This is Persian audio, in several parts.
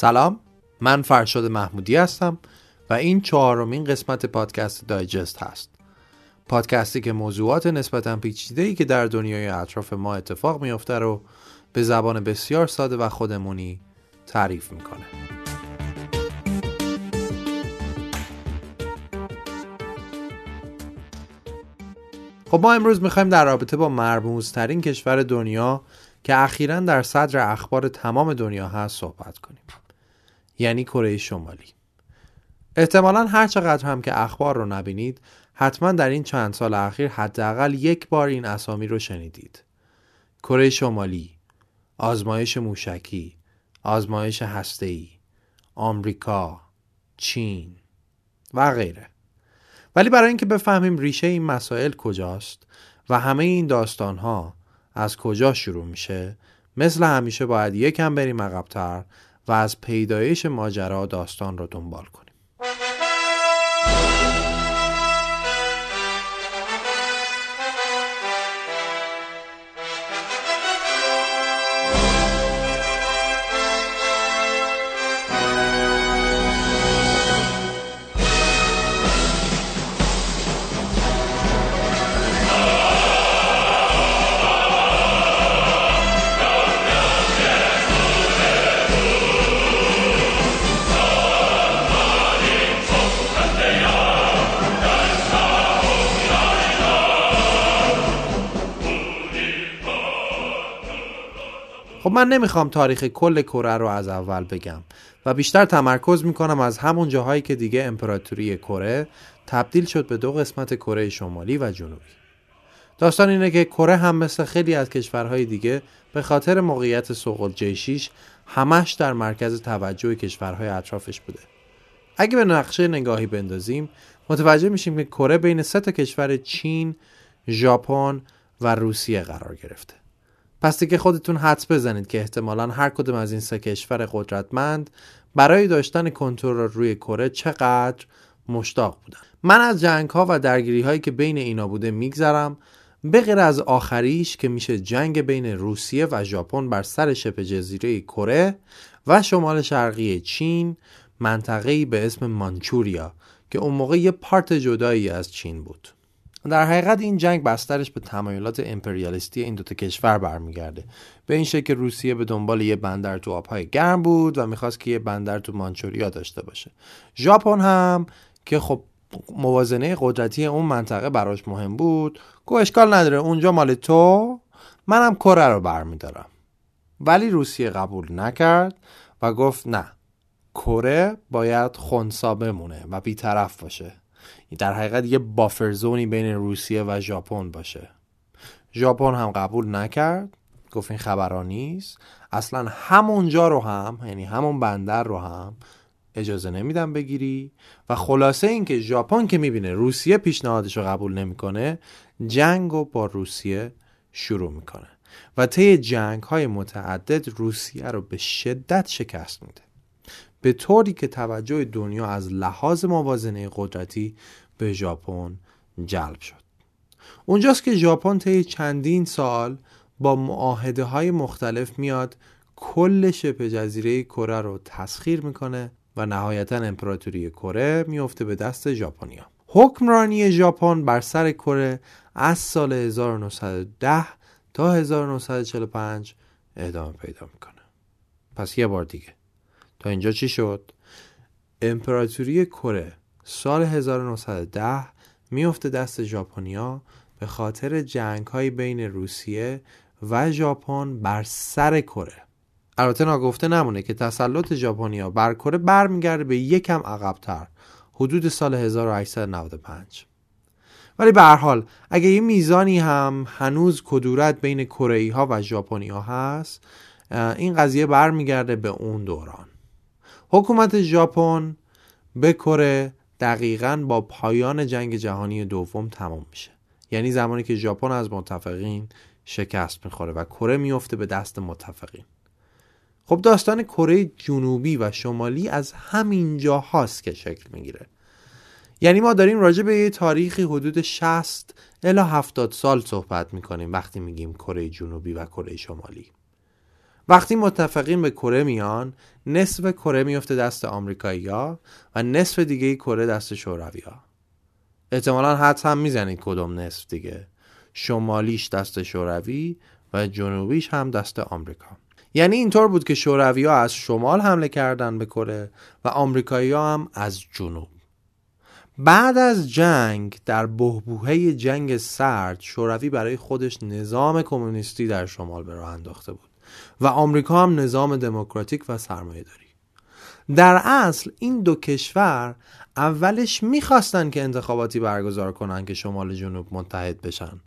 سلام من فرشاد محمودی هستم و این چهارمین قسمت پادکست دایجست هست. پادکستی که موضوعات نسبتا پیچیده ای که در دنیای اطراف ما اتفاق میافته رو به زبان بسیار ساده و خودمونی تعریف می‌کنه. خب ما امروز می‌خوایم در رابطه با مرموزترین کشور دنیا که اخیرا در صدر اخبار تمام دنیا هست صحبت کنیم. یعنی کره شمالی. احتمالا هر چقدر هم که اخبار رو نبینید حتما در این چند سال اخیر حداقل یک بار این اسامی رو شنیدید. کره شمالی آزمایش موشکی آزمایش هسته‌ای آمریکا چین و غیره. ولی برای اینکه بفهمیم ریشه این مسائل کجاست و همه این داستان ها از کجا شروع میشه مثل همیشه باید یکم بریم عقبتر و از پیدایش ماجرا داستان رو دنبال کنیم. خب من نمی‌خوام تاریخ کل کره رو از اول بگم و بیشتر تمرکز می‌کنم از همون جاهایی که دیگه امپراتوری کره تبدیل شد به دو قسمت کره شمالی و جنوبی. داستان اینه که کره هم مثل خیلی از کشورهای دیگه به خاطر موقعیت سوقل جیشیش همش در مرکز توجه کشورهای اطرافش بوده. اگه به نقشه نگاهی بندازیم متوجه میشیم که کره بین سه تا کشور چین، ژاپن و روسیه قرار گرفته. پس دیگه خودتون حدس بزنید که احتمالا هر کدوم از این سه کشور قدرتمند برای داشتن کنترل روی کره چقدر مشتاق بودن. من از جنگ ها و درگیری هایی که بین اینا بوده میگذرم به غیر از آخریش که میشه جنگ بین روسیه و ژاپن بر سر شبه جزیره کره و شمال شرقی چین منطقه‌ای به اسم مانچوریا که اون موقع یه پارت جدایی از چین بود. در حقیقت این جنگ بسترش به تمایلات امپریالیستی این دوتا کشور برمیگرده. به این شکل روسیه به دنبال یه بندر تو آبهای گرم بود و می‌خواست که یه بندر تو مانچوریا داشته باشه. ژاپن هم که خب موازنه قدرتی اون منطقه براش مهم بود گو اشکال نداره اونجا مال تو منم کره رو برمیدارم. ولی روسیه قبول نکرد و گفت نه کره باید خونسا بمونه و بیطرف باشه. در حقیقت یه بافر زونی بین روسیه و ژاپن باشه. ژاپن هم قبول نکرد گفت این خبران نیست. اصلا همونجا رو هم یعنی همون بندر رو هم اجازه نمیدم بگیری. و خلاصه اینکه ژاپن که می‌بینه روسیه پیشنهادش رو قبول نمی‌کنه جنگ رو با روسیه شروع می‌کنه. و طی جنگ های متعدد روسیه رو به شدت شکست میده. به طوری که توجه دنیا از لحاظ موازنه قدرتی به ژاپن جلب شد. اونجاست که ژاپن طی چندین سال با معاهده های مختلف میاد کل شبه جزیره کره رو تسخیر می‌کنه و نهایتا امپراتوری کره میفته به دست ژاپنیا. حکمرانی ژاپن بر سر کره از سال 1910 تا 1945 ادامه پیدا می‌کنه. پس یه بار دیگه تا اینجا چی شد؟ امپراتوری کره سال 1910 میفته دست ژاپنیا به خاطر جنگ های بین روسیه و ژاپن بر سر کره. البته ناگفته نمونه که تسلط ژاپنیا بر کره برمیگرده به یکم عقبتر حدود سال 1895 ولی به هر حال اگه یه میزانی هم هنوز کدورت بین کره ها و ژاپنی هست این قضیه برمیگرده به اون دوران. حکومت ژاپن به کره دقیقا با پایان جنگ جهانی دوم تمام میشه. یعنی زمانی که ژاپن از متفقین شکست می‌خوره و کره میفته به دست متفقین. خب داستان کره جنوبی و شمالی از همین جا هاست که شکل می‌گیره. یعنی ما داریم راجع به یه تاریخی حدود 60 الی 70 سال صحبت می‌کنیم وقتی میگیم کره جنوبی و کره شمالی. وقتی متفقین به کره میان نصف کره میفته دست آمریکایی‌ها و نصف دیگه کره دست شوروی‌ها. احتمالا حد هم می‌زنید کدوم نصف دیگه. شمالیش دست شوروی و جنوبیش هم دست آمریکا. یعنی اینطور بود که شوروی ها از شمال حمله کردن به کره و آمریکایی ها هم از جنوب. بعد از جنگ در بهبوهه جنگ سرد شوروی برای خودش نظام کمونیستی در شمال به راه انداخته بود. و آمریکا هم نظام دموکراتیک و سرمایه داری در اصل این دو کشور اولش می‌خواستن که انتخاباتی برگزار کنن که شمال جنوب متحد بشن.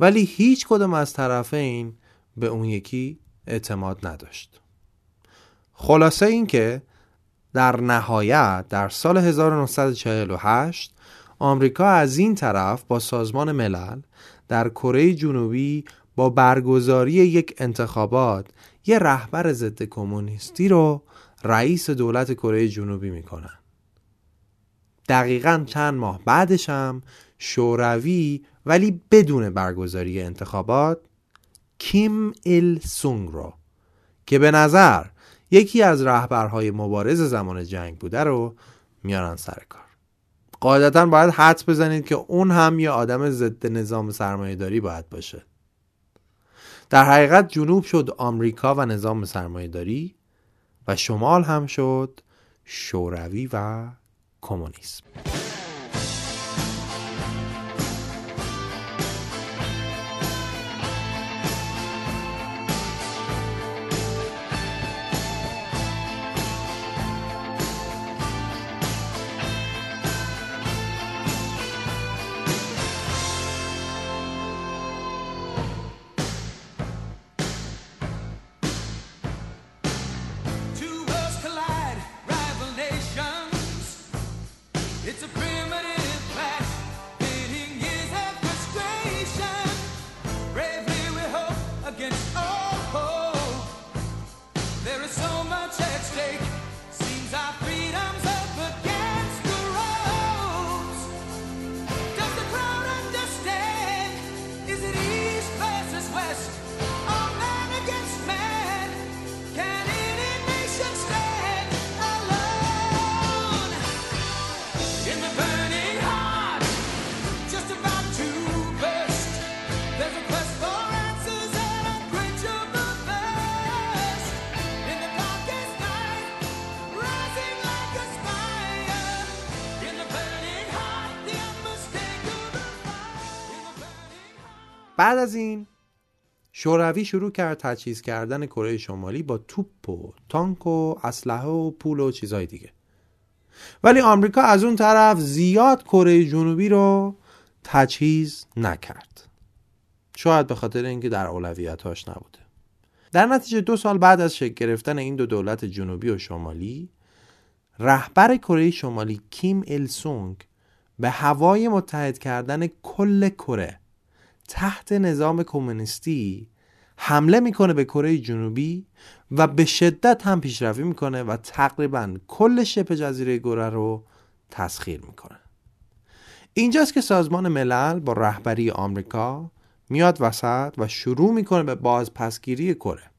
ولی هیچ کدوم از طرفین به اون یکی اعتماد نداشت. خلاصه اینکه در نهایت در سال 1948 آمریکا از این طرف با سازمان ملل در کره جنوبی با برگزاری یک انتخابات یه رهبر ضد کمونیستی رو رئیس دولت کره جنوبی می‌کنن. دقیقا چند ماه بعدش هم شوروی ولی بدون برگزاری انتخابات کیم ایل سونگ رو که به نظر یکی از رهبرهای مبارز زمان جنگ بوده رو میارن سر کار. قاعدتا باید حدس بزنید که اون هم یه آدم ضد نظام سرمایه داری باید باشه. در حقیقت جنوب شد آمریکا و نظام سرمایه داری و شمال هم شد شوروی و کمونیسم. بعد از این شوروی شروع کرد تجهیز کردن کره شمالی با توپ و تانک و اسلحه و پول و چیزهای دیگه. ولی آمریکا از اون طرف زیاد کره جنوبی رو تجهیز نکرد. شاید به خاطر اینکه در اولویتاش نبوده. در نتیجه دو سال بعد از شکل گرفتن این دو دولت جنوبی و شمالی رهبر کره شمالی کیم ایل سونگ به هوای متحد کردن کل کره تحت نظام کمونیستی حمله می‌کنه به کره جنوبی و به شدت هم پیشروی می‌کنه و تقریبا کل شبه جزیره کره رو تسخیر می‌کنه. اینجاست که سازمان ملل با رهبری آمریکا میاد وسط و شروع می‌کنه به بازپسگیری کره.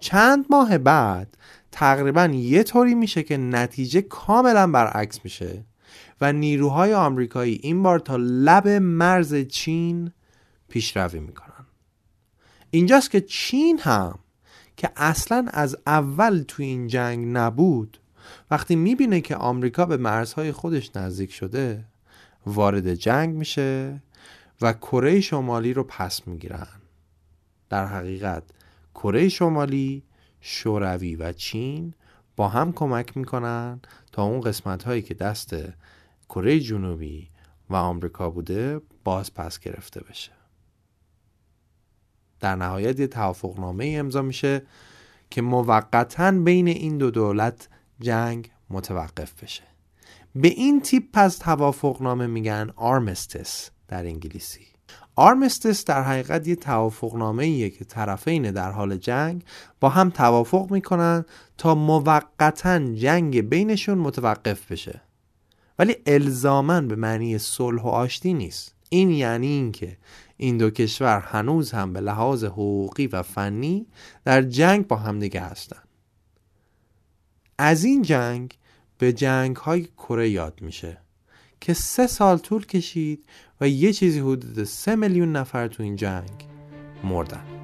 چند ماه بعد تقریبا یه طوری میشه که نتیجه کاملا برعکس میشه. و نیروهای آمریکایی این بار تا لب مرز چین پیشروی می‌کنن. اینجاست که چین هم که اصلا از اول تو این جنگ نبود وقتی می‌بینه که آمریکا به مرزهای خودش نزدیک شده وارد جنگ میشه و کره شمالی رو پس می‌گیرن. در حقیقت کره شمالی شوروی و چین با هم کمک می‌کنن تا اون قسمت هایی که دست کره جنوبی و آمریکا بوده باز پس گرفته بشه. در نهایت یه توافقنامه امضا میشه که موقتا بین این دو دولت جنگ متوقف بشه. به این تیپ از توافقنامه میگن آرمستس در انگلیسی. آرمستس در حقیقت یه توافقنامه ایه که طرفین در حال جنگ با هم توافق می‌کنن تا موقتا جنگ بینشون متوقف بشه. ولی الزامن به معنی صلح و آشتی نیست این یعنی اینکه این دو کشور هنوز هم به لحاظ حقوقی و فنی در جنگ با همدیگه هستند. از این جنگ به جنگ های کره یاد میشه که سه سال طول کشید و یه چیزی حدود سه میلیون نفر تو این جنگ مردن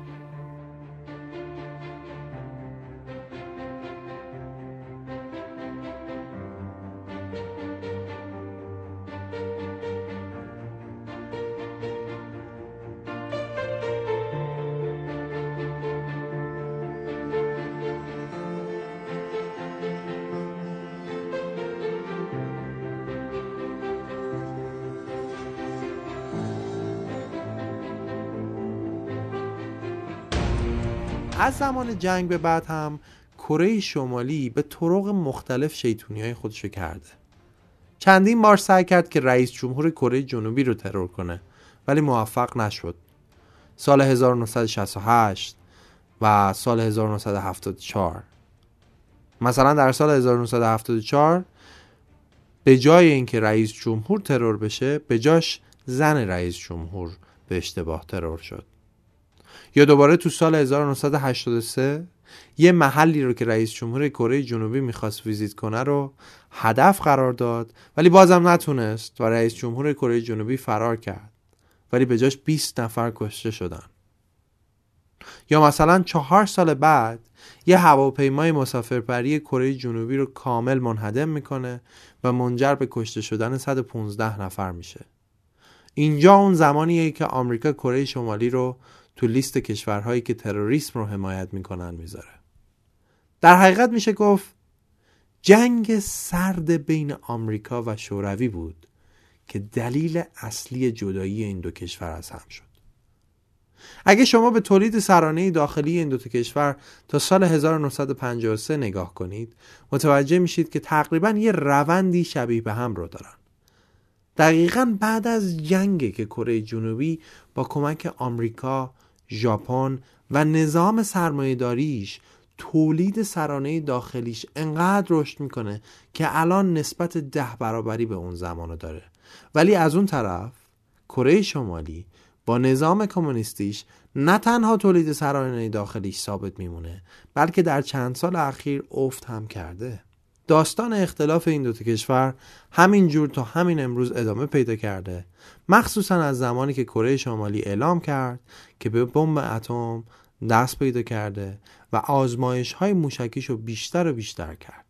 از زمان جنگ به بعد هم کره شمالی به طرق مختلف شیطونی های خودشو کرده. چندین بار سعی کرد که رئیس جمهور کره جنوبی رو ترور کنه ولی موفق نشد. سال 1968 و سال 1974 مثلا در سال 1974 به جای اینکه رئیس جمهور ترور بشه به جاش زن رئیس جمهور به اشتباه ترور شد. یا دوباره تو سال 1983 یه محلی رو که رئیس جمهور کره جنوبی می‌خواست ویزیت کنه رو هدف قرار داد ولی بازم نتونست و رئیس جمهور کره جنوبی فرار کرد. ولی به جاش 20 نفر کشته شدن. یا مثلا چهار سال بعد یه هواپیمای مسافربری کره جنوبی رو کامل منهدم می‌کنه و منجر به کشته شدن 115 نفر میشه. اینجا اون زمانیه که آمریکا کره شمالی رو تو لیست کشورهایی که تروریسم رو حمایت می‌کنن می‌ذاره. در حقیقت میشه گفت جنگ سرد بین آمریکا و شوروی بود که دلیل اصلی جدایی این دو کشور از هم شد. اگه شما به تولید سرانه داخلی این دو کشور تا سال 1953 نگاه کنید متوجه میشید که تقریبا یه روندی شبیه به هم رو دارن. دقیقا بعد از جنگ که کره جنوبی با کمک آمریکا ژاپن و نظام سرمایهداریش تولید سرانه داخلیش انقدر رشد می‌کنه که الان نسبت ده برابری به اون زمانو داره. ولی از اون طرف کره شمالی با نظام کمونیستیش نه تنها تولید سرانه داخلیش ثابت میمونه بلکه در چند سال اخیر افت هم کرده. داستان اختلاف این دو کشور همین جور تا همین امروز ادامه پیدا کرده مخصوصا از زمانی که کره شمالی اعلام کرد که به بمب اتم دست پیدا کرده و آزمایش های موشکیش رو بیشتر و بیشتر کرد.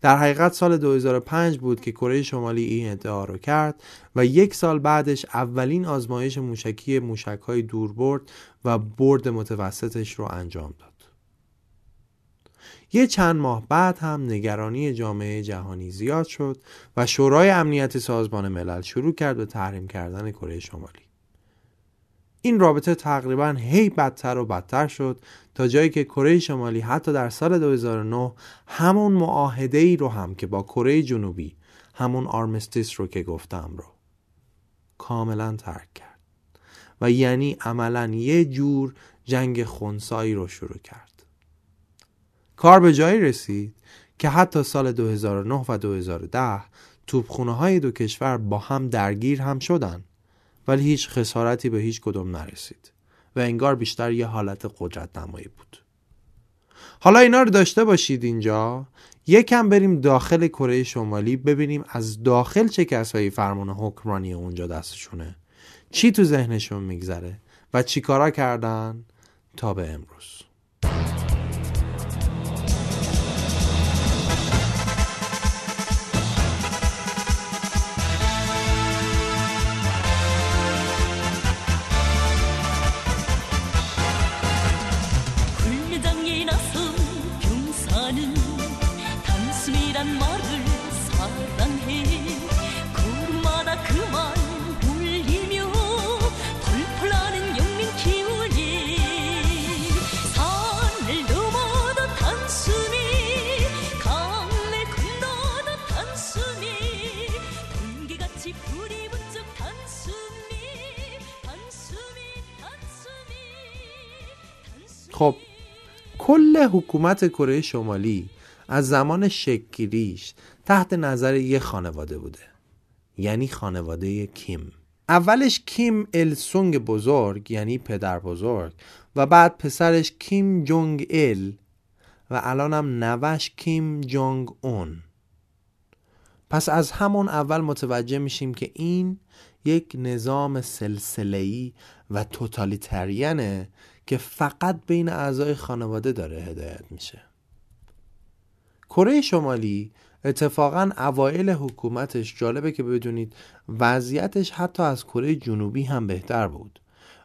در حقیقت سال 2005 بود که کره شمالی این ادعا رو کرد و یک سال بعدش اولین آزمایش موشکی موشک های دوربرد و برد متوسطش رو انجام داد. یه چند ماه بعد هم نگرانی جامعه جهانی زیاد شد و شورای امنیت سازمان ملل شروع کرد به تحریم کردن کره شمالی. این رابطه تقریبا هی بدتر و بدتر شد تا جایی که کره شمالی حتی در سال 2009 همون معاهده ای رو هم که با کره جنوبی همون آرمستیس رو که گفتم رو کاملا ترک کرد و یعنی عملا یه جور جنگ خونسایی رو شروع کرد. کار به جایی رسید که حتی سال 2009 و 2010 توپخونه های دو کشور با هم درگیر هم شدن ولی هیچ خسارتی به هیچ کدوم نرسید و انگار بیشتر یه حالت قدرت نمایی بود. حالا اینا رو داشته باشید اینجا. یکم بریم داخل کره شمالی ببینیم از داخل چه کسایی فرمان حکمرانی اونجا دستشونه. چی تو ذهنشون میگذره و چی کارا کردن تا به امروز. خب کل حکومت کره شمالی از زمان شکگیریش تحت نظر یه خانواده بوده. یعنی خانواده کیم. اولش کیم ال سونگ بزرگ یعنی پدر بزرگ و بعد پسرش کیم جونگ ال و الانم نوش کیم جونگ اون. پس از همون اول متوجه میشیم که این یک نظام سلسله‌ای و توتالیتریانه که فقط بین اعضای خانواده داره هدایت میشه. کره شمالی اتفاقا اوایل حکومتش جالبه که بدونید وضعیتش حتی از کره جنوبی هم بهتر بود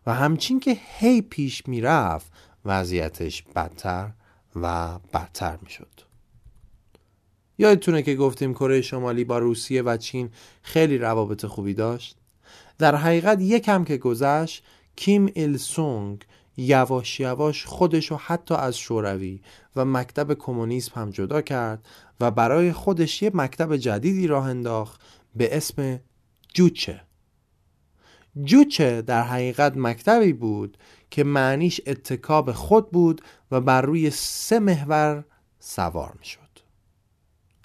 و همچین که هی پیش می‌رفت وضعیتش بدتر و بدتر می‌شد. یادتونه که گفتیم کره شمالی با روسیه و چین خیلی روابط خوبی داشت؟ در حقیقت یکم که گذشت کیم ایل سونگ یواش یواش خودش رو حتی از شوروی و مکتب کمونیسم هم جدا کرد و برای خودش یه مکتب جدیدی راه انداخت به اسم جوچه. جوچه در حقیقت مکتبی بود که معنیش اتکاب خود بود و بر روی سه محور سوار می شد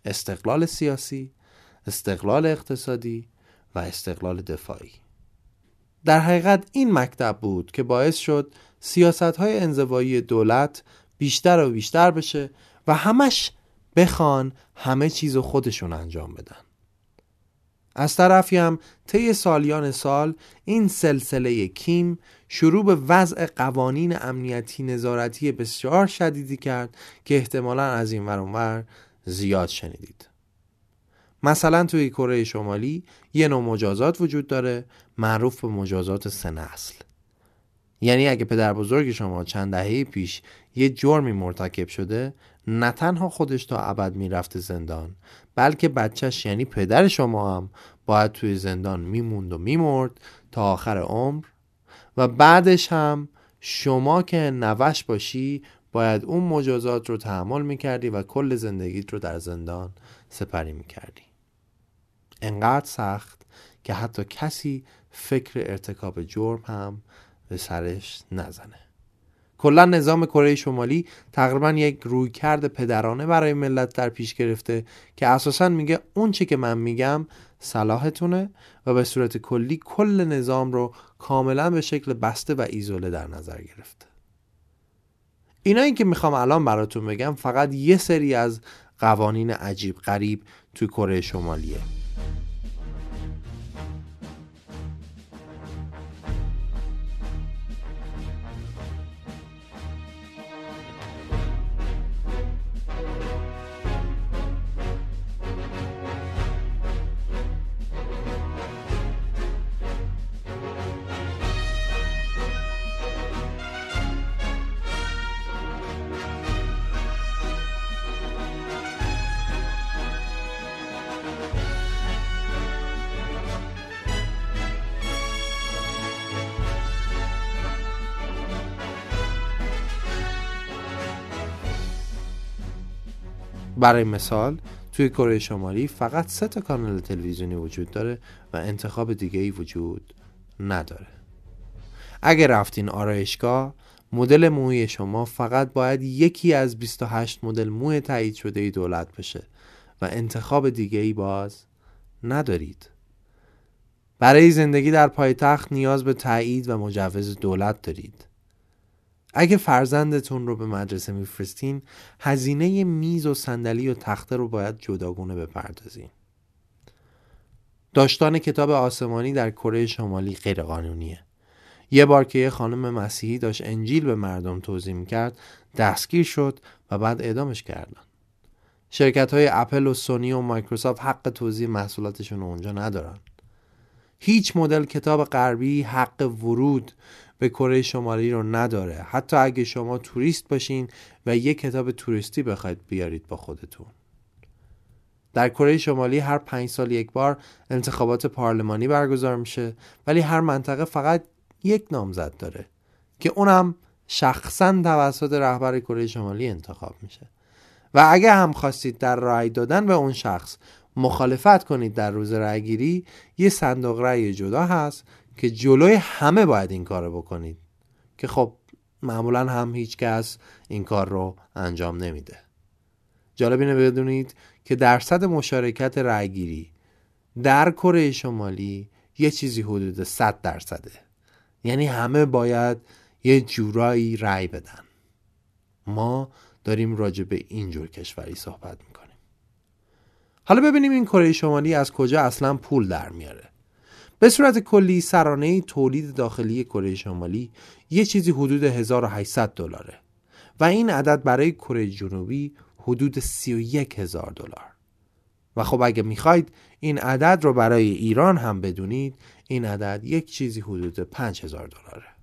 استقلال سیاسی، استقلال اقتصادی و استقلال دفاعی. در حقیقت این مکتب بود که باعث شد سیاست های انزوایی دولت بیشتر و بیشتر بشه و همش بخوان همه چیز خودشون انجام بدن. از طرفی هم طی سالیان سال این سلسله کیم شروع به وضع قوانین امنیتی نظارتی بسیار شدیدی کرد که احتمالا از این ور زیاد شنیدید. مثلا توی کره شمالی یه نوع مجازات وجود داره معروف به مجازات سه نسل. یعنی اگه پدر بزرگ شما چند دهه پیش یه جرمی مرتکب شده نه تنها خودش تا ابد می‌رفته زندان بلکه بچهش یعنی پدر شما هم باید توی زندان میموند و میمرد تا آخر عمر. و بعدش هم شما که نوش باشی باید اون مجازات رو تحمل می‌کردی و کل زندگیت رو در زندان سپری می‌کردی. انقدر سخت که حتی کسی فکر ارتکاب جرم هم به سرش نزنه. کلا نظام کره شمالی تقریبا یک رویکرد پدرانه برای ملت در پیش گرفته که اساسا میگه اون چی که من میگم صلاحتونه و به صورت کلی کل نظام رو کاملا به شکل بسته و ایزوله در نظر گرفته. اینایی که می‌خوام الان براتون بگم فقط یه سری از قوانین عجیب غریب توی کره شمالیه. برای مثال توی کره شمالی فقط سه تا کانال تلویزیونی وجود داره و انتخاب دیگه ای وجود نداره. اگر رفتین آرایشگاه مدل موی شما فقط باید یکی از 28 مدل موی تایید شده دولت بشه و انتخاب دیگه ای باز ندارید. برای زندگی در پایتخت نیاز به تایید و مجوز دولت دارید. اگه فرزندتون رو به مدرسه میفرستین هزینه میز و صندلی و تخته رو باید جداگونه بپردازین. داشتان کتاب آسمانی در کره شمالی غیرقانونیه. یه بار که یه خانم مسیحی داشت انجیل به مردم توضیح می‌کرد دستگیر شد و بعد اعدامش کردن. شرکت های اپل و سونی و مایکروسافت حق توضیح محصولاتشون اونجا ندارن. هیچ مدل کتاب غربی حق ورود به کره شمالی رو نداره. حتی اگه شما توریست باشین و یک کتاب توریستی بخواید بیارید با خودتون. در کره شمالی هر پنج سال یک بار انتخابات پارلمانی برگزار میشه ولی هر منطقه فقط یک نامزد داره که اونم شخصا توسط رهبر کره شمالی انتخاب میشه. و اگه هم خواستید در رای دادن به اون شخص مخالفت کنید در روز رأیگیری یه صندوق رأی جدا هست که جلوی همه باید این کار بکنید. که خب معمولا هم هیچ کس این کار رو انجام نمیده. جالب اینه بدونید که درصد مشارکت رأیگیری در کره شمالی یه چیزی حدود 100 درصده. یعنی همه باید یه جورایی رأی بدن. ما داریم راجع به اینجور کشوری صحبت حالا ببینیم این کره شمالی از کجا اصلا پول در میاره. به صورت کلی سرانه تولید داخلی کره شمالی یه چیزی حدود 1800 دلاره و این عدد برای کره جنوبی حدود 31 هزار دلار. و خب اگه می‌خواید این عدد رو برای ایران هم بدونید این عدد یک چیزی حدود 5000 دلاره.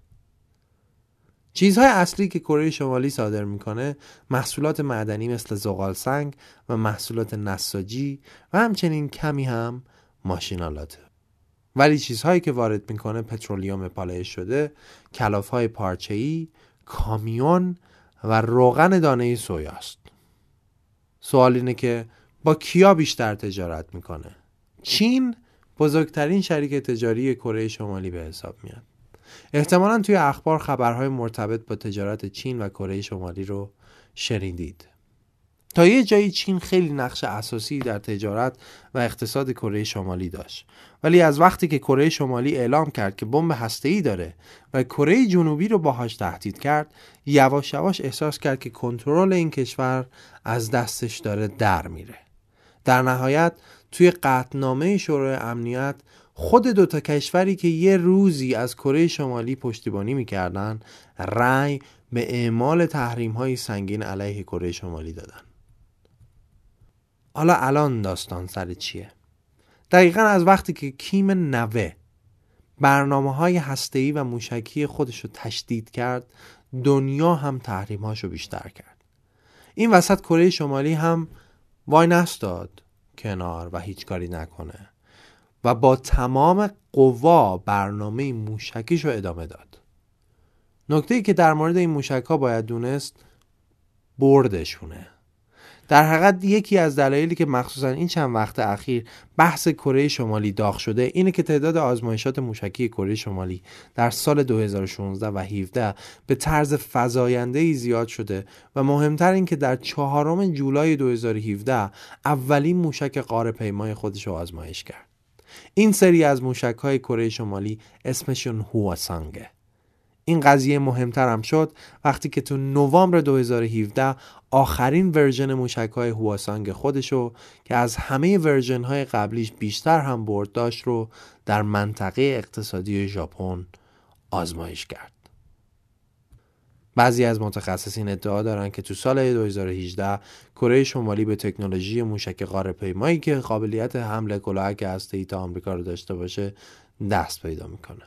چیزهای اصلی که کره شمالی صادر می‌کنه محصولات معدنی مثل زغال سنگ و محصولات نساجی و همچنین کمی هم ماشینالاته ولی چیزهایی که وارد می‌کنه پترولیوم پالایش شده کلاف های پارچه‌ای کامیون و روغن دانه سویاست. سوال اینه که با کیا بیشتر تجارت می‌کنه؟ چین بزرگترین شریک تجاری کره شمالی به حساب میاد. احتمالا توی اخبار خبرهای مرتبط با تجارت چین و کره شمالی رو شنیدید. تا یه جایی چین خیلی نقش اساسی در تجارت و اقتصاد کره شمالی داشت ولی از وقتی که کره شمالی اعلام کرد که بمب هسته‌ای داره و کره جنوبی رو باهاش تهدید کرد یواش یواش احساس کرد که کنترل این کشور از دستش داره در میره. در نهایت توی قطنامه شورای امنیت خود دوتا کشوری که یه روزی از کره شمالی پشتیبانی می‌کردن رأی به اعمال تحریم های سنگین علیه کره شمالی دادن. حالا الان داستان سر چیه؟ دقیقا از وقتی که کیم نوه برنامه های هستهی و موشکی خودش رو تشدید کرد دنیا هم تحریم رو بیشتر کرد. این وسط کره شمالی هم وای نستاد کنار و هیچ کاری نکنه. و با تمام قوا برنامه موشکیش رو ادامه داد. نکته ای که در مورد این موشک ها باید دونست بردشونه. در حقیقت یکی از دلایلی که مخصوصا این چند وقت اخیر بحث کره شمالی داغ شده اینه که تعداد آزمایشات موشکی کره شمالی در سال 2016 و 17 به طرز فزاینده زیاد شده و مهمتر این که در چهارم جولای 2017 اولین موشک قاره پیمای خودش رو آزمایش کرد. این سری از موشک های کره شمالی اسمشون هواسانگه این قضیه مهمتر هم شد وقتی که تو نوامبر 2017 آخرین ورژن موشک های هواسانگ خودشو که از همه ورژن های قبلیش بیشتر هم برد داشت رو در منطقه اقتصادی ژاپن آزمایش کرد. بعضی از متخصصین ادعا دارند که تو سال 2018 کره شمالی به تکنولوژی موشک قاره پیمایی که قابلیت حمل کلاهک هسته‌ای تا آمریکا رو داشته باشه دست پیدا می‌کنه.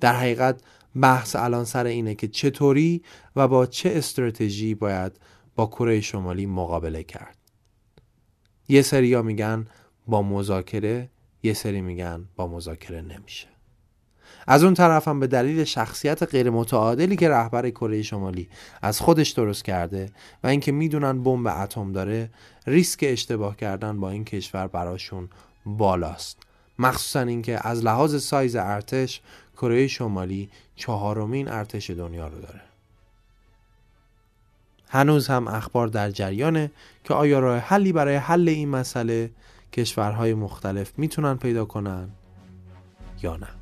در حقیقت بحث الان سر اینه که چطوری و با چه استراتژی باید با کره شمالی مقابله کرد یه سری ها میگن با مذاکره یه سری میگن با مذاکره نمیشه از اون طرف هم به دلیل شخصیت غیر متعادلی که رهبر کره شمالی از خودش درست کرده و اینکه می‌دونن بمب اتم داره ریسک اشتباه کردن با این کشور براشون بالاست. مخصوصا اینکه از لحاظ سایز ارتش کره شمالی چهارمین ارتش دنیا رو داره. هنوز هم اخبار در جریانه که آیا راه حلی برای حل این مسئله کشورهای مختلف می‌تونن پیدا کنن یا نه.